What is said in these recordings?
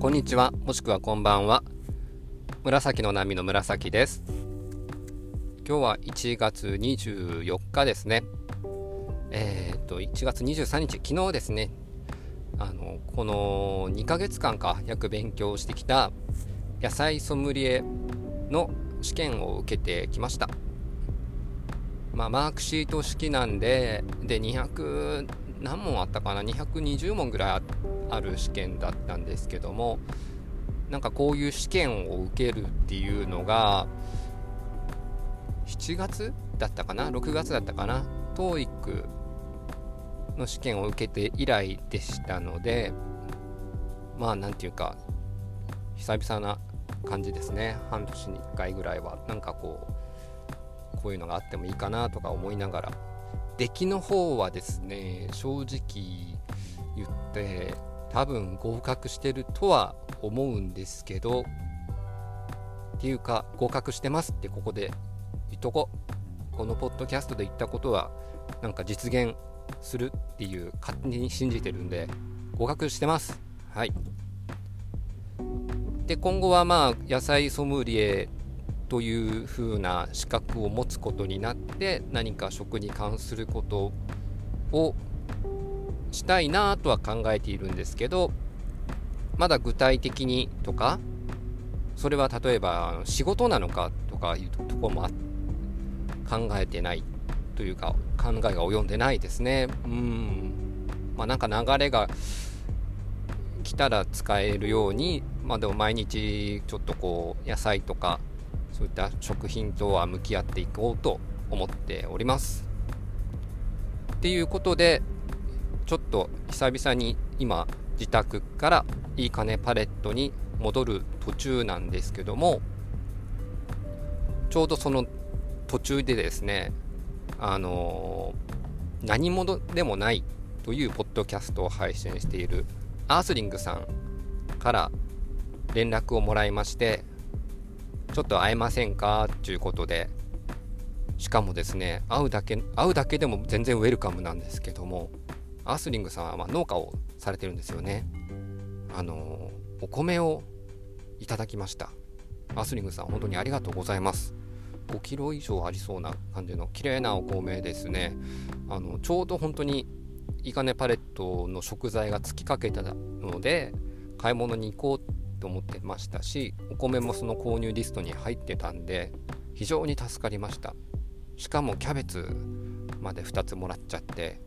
こんにちは。もしくはこんばんは。紫の波の紫です。今日は1月24日ですね。えっ、と1月23日。昨日ですね。あのこの2ヶ月間か約勉強してきた野菜ソムリエの試験を受けてきました。まあマークシート式なんでで200何問あったかな？220問ぐらいあっある試験だったんですけどもなんかこういう試験を受けるっていうのが7月だったかな？6月だったかな？TOEIC の試験を受けて以来でしたのでまあなんていうか久々な感じですね。半年に1回ぐらいは。なんかこうこういうのがあってもいいかなとか思いながら。出来の方はですね正直言って多分合格してるとは思うんですけどっていうか合格してますってここで言っとここのポッドキャストで言ったことはなんか実現するっていう勝手に信じてるんで合格してます。はい。で今後はまあ野菜ソムリエという風な資格を持つことになって何か食に関することをしたいなとは考えているんですけどまだ具体的にとかそれは例えば仕事なのかとかいうとこも考えてないというか考えが及んでないですね。うん。まあなんか流れが来たら使えるようにまあでも毎日ちょっとこう野菜とかそういった食品とは向き合っていこうと思っております。っていうことでちょっと久々に今自宅からいいかねパレットに戻る途中なんですけどもちょうどその途中でですねあのー、何者でもないというポッドキャストを配信しているアースリングさんから連絡をもらいましてちょっと会えませんかということでしかもですね会うだけ会うだけでも全然ウェルカムなんですけどもアースリングさんはま農家をされてるんですよね。あのお米をいただきました。アースリングさん本当にありがとうございます。5キロ以上ありそうな感じの綺麗なお米ですね。あのちょうど本当にイカネパレットの食材が尽きかけたので買い物に行こうと思ってましたしお米もその購入リストに入ってたんで非常に助かりましたしかもキャベツまで2つもらっちゃって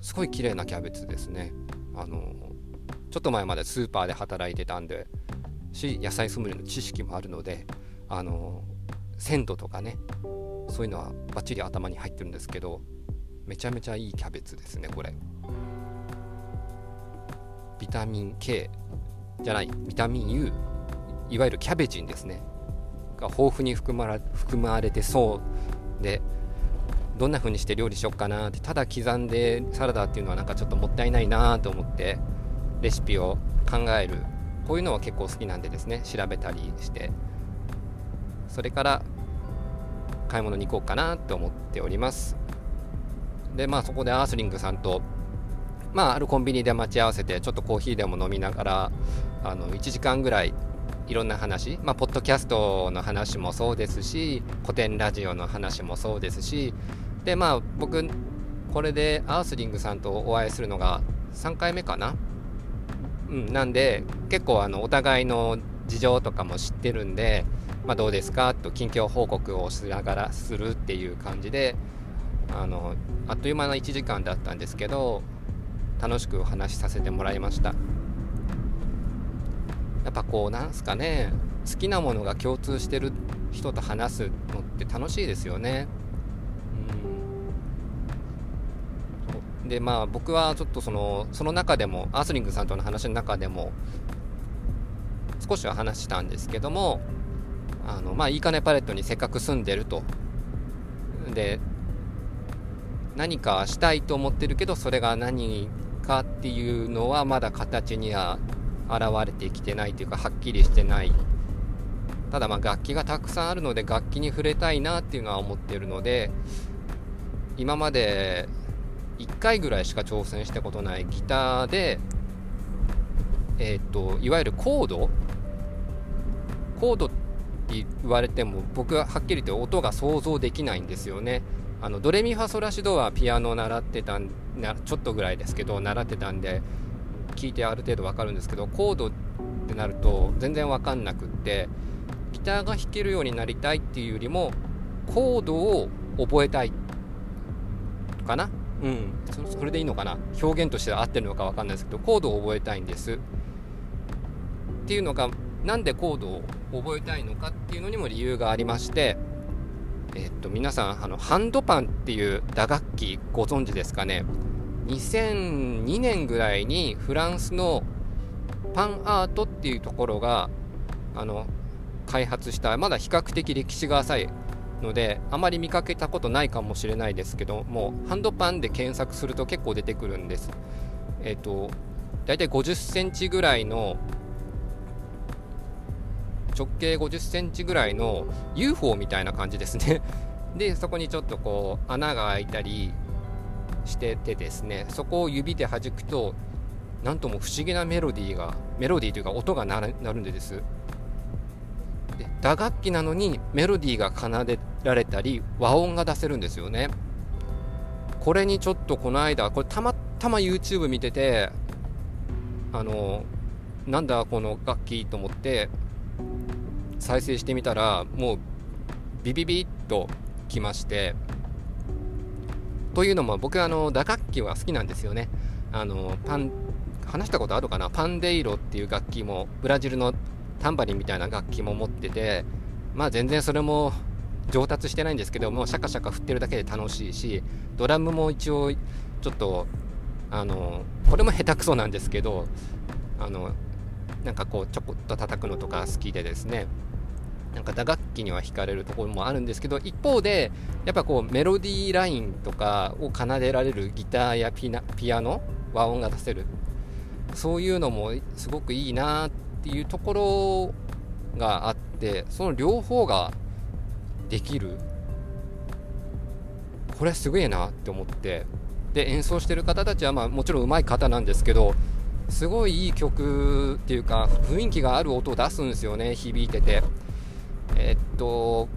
すごい綺麗なキャベツですね。あのちょっと前までスーパーで働いてたんでし野菜ソムリエの知識もあるのであの鮮度とかねそういうのはバッチリ頭に入ってるんですけどめちゃめちゃいいキャベツですねこれ。ビタミン K じゃないビタミン U いわゆるキャベジンですね。が豊富に含ま含まれてそうどんな風にして料理しよっかなってただ刻んでサラダっていうのはなんかちょっともったいないなと思ってレシピを考える。こういうのは結構好きなんでですね。調べたりして。それから買い物に行こうかなと思っております。でまあそこでアースリングさんとまああるコンビニで待ち合わせてちょっとコーヒーでも飲みながらあの1時間ぐらいいろんな話、まあ、ポッドキャストの話もそうですし古典ラジオの話もそうですしでまあ僕これでアースリングさんとお会いするのが3回目かな？うんなんで結構あのお互いの事情とかも知ってるんで、まあ、どうですか？と近況報告をしながらするっていう感じであのあっという間の1時間だったんですけど楽しくお話しさせてもらいました。やっぱこうなんすかね？好きなものが共通してる人と話すのって楽しいですよね。でまあ僕はちょっとそのその中でもアースリングさんとの話の中でも少しは話したんですけどもあのまあいいかねパレットにせっかく住んでると。で何かしたいと思ってるけどそれが何かっていうのはまだ形には現れてきてないというかはっきりしてない。ただまあ楽器がたくさんあるので楽器に触れたいなっていうのは思ってるので今まで1回ぐらいしか挑戦したことないギターでえーと、いわゆるコード？コードって言われても僕ははっきり言って音が想像できないんですよね。あのドレミファソラシドはピアノ習ってたんなちょっとぐらいですけど習ってたんで聞いてある程度わかるんですけどコードってなると全然わかんなくってギターが弾けるようになりたいっていうよりもコードを覚えたいかな。うん。それでいいのかな？表現として合ってるのか分かんないですけどコードを覚えたいんです。っていうのがなんでコードを覚えたいのかっていうのにも理由がありましてえっと皆さんあのハンドパンっていう打楽器ご存知ですかね？2002年ぐらいにフランスのパンアートっていうところがあの開発したまだ比較的歴史が浅いのであまり見かけたことないかもしれないですけどもハンドパンで検索すると結構出てくるんです。えっ、ー、と大体50センチぐらいの直径50センチぐらいの UFO みたいな感じですね。でそこにちょっとこう穴が開いたりしててですねそこを指で弾くとなんとも不思議なメロディーがメロディーというか音が鳴るんです。打楽器なのにメロディーが奏でられたり和音が出せるんですよね。これにちょっとこの間これたまたま YouTube 見ててあのなんだこの楽器と思って再生してみたらもうビビビッときまして。というのも僕あの打楽器は好きなんですよね。あのパン話したことあるかな？パンデイロっていう楽器もブラジルのタンバリンみたいな楽器も持っててまあ全然それも上達してないんですけどもシャカシャカ振ってるだけで楽しいしドラムも一応ちょっとあのこれも下手くそなんですけどあのなんかこうちょこっと叩くのとか好きでですね。なんか打楽器には惹かれるところもあるんですけど一方でやっぱこうメロディーラインとかを奏でられるギターやピピアノ和音が出せるそういうのもすごくいいなっていうところがあってその両方ができる。これはすごいなって思って。で演奏してる方たちはまあもちろん上手い方なんですけどすごいいい曲っていうか雰囲気がある音を出すんですよね響いてて。えっと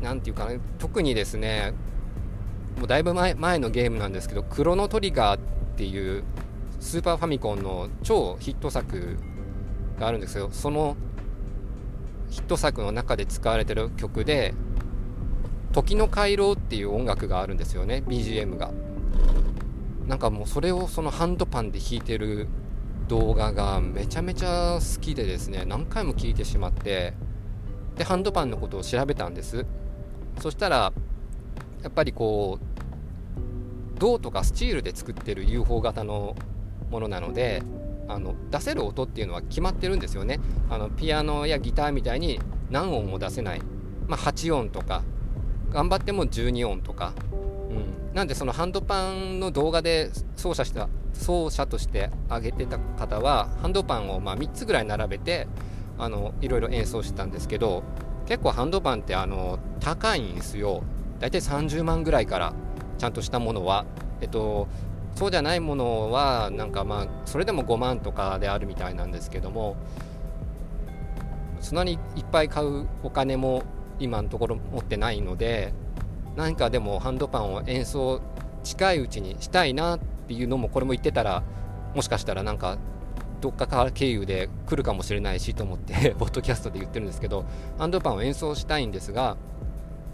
何て言うかな特にですねもうだいぶ前前のゲームなんですけどクロノトリガーっていうスーパーファミコンの超ヒット作があるんですけどそのヒット作の中で使われてる曲で「時の回廊」っていう音楽があるんですよね。BGM が。なんかもうそれをそのハンドパンで弾いてる動画がめちゃめちゃ好きでですね何回も聴いてしまってでハンドパンのことを調べたんです。そしたらやっぱりこう銅とかスチールで作ってる UFO 型のものなのであの出せる音っていうのは決まってるんですよね。あのピアノやギターみたいに何音も出せない、まあ、8音とか頑張っても12音とか、うん、なんでそのハンドパンの動画で奏者した奏者として上げてた方はハンドパンをま3つぐらい並べてあのいろいろ演奏してたんですけど結構ハンドパンってあの高いんですよ。大体30万ぐらいからちゃんとしたものは。えっとそうじゃないものはなんかまあそれでも5万とかであるみたいなんですけどもそんなにいっぱい買うお金も今のところ持ってないので何かでもハンドパンを演奏近いうちにしたいなっていうのもこれも言ってたらもしかしたらなんかどっかから経由で来るかもしれないしと思って ポッドキャストで言ってるんですけどハンドパンを演奏したいんですが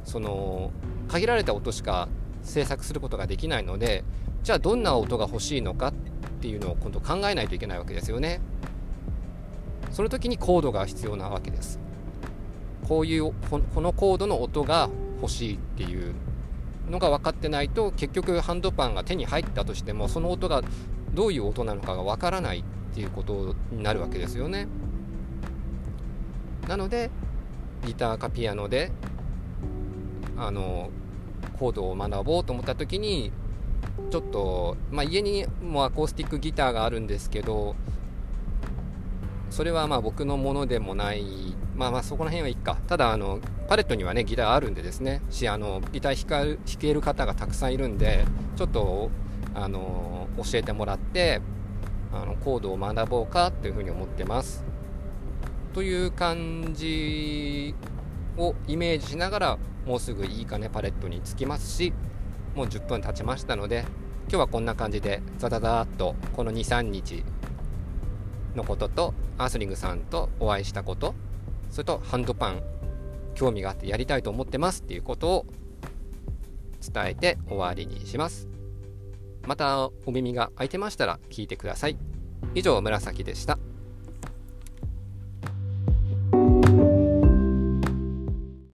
その限られた音しか制作することができないのでじゃあどんな音が欲しいのかっていうのを今度考えないといけないわけですよね。その時にコードが必要なわけです。こういうこのコードの音が欲しいっていうのが分かってないと結局ハンドパンが手に入ったとしてもその音がどういう音なのかが分からないっていうことになるわけですよね。なのでギターかピアノであのコードを学ぼうと思った時にちょっと、まあ、家にもアコースティックギターがあるんですけどそれはまあ僕のものでもない。まあまあそこら辺はいいか。ただあのパレットにはねギターあるんでですね。しあのギター弾弾ける方がたくさんいるんでちょっとあの教えてもらってあのコードを学ぼうかというふうに思ってます。という感じをイメージしながらもうすぐいいかねパレットに着きますしもう10分経ちましたので今日はこんな感じでザザザーっとこの23日のこととアースリングさんとお会いしたことそれとハンドパン興味があってやりたいと思ってますっていうことを伝えて終わりにします。またお耳が空いてましたら聞いてください。以上紫でした。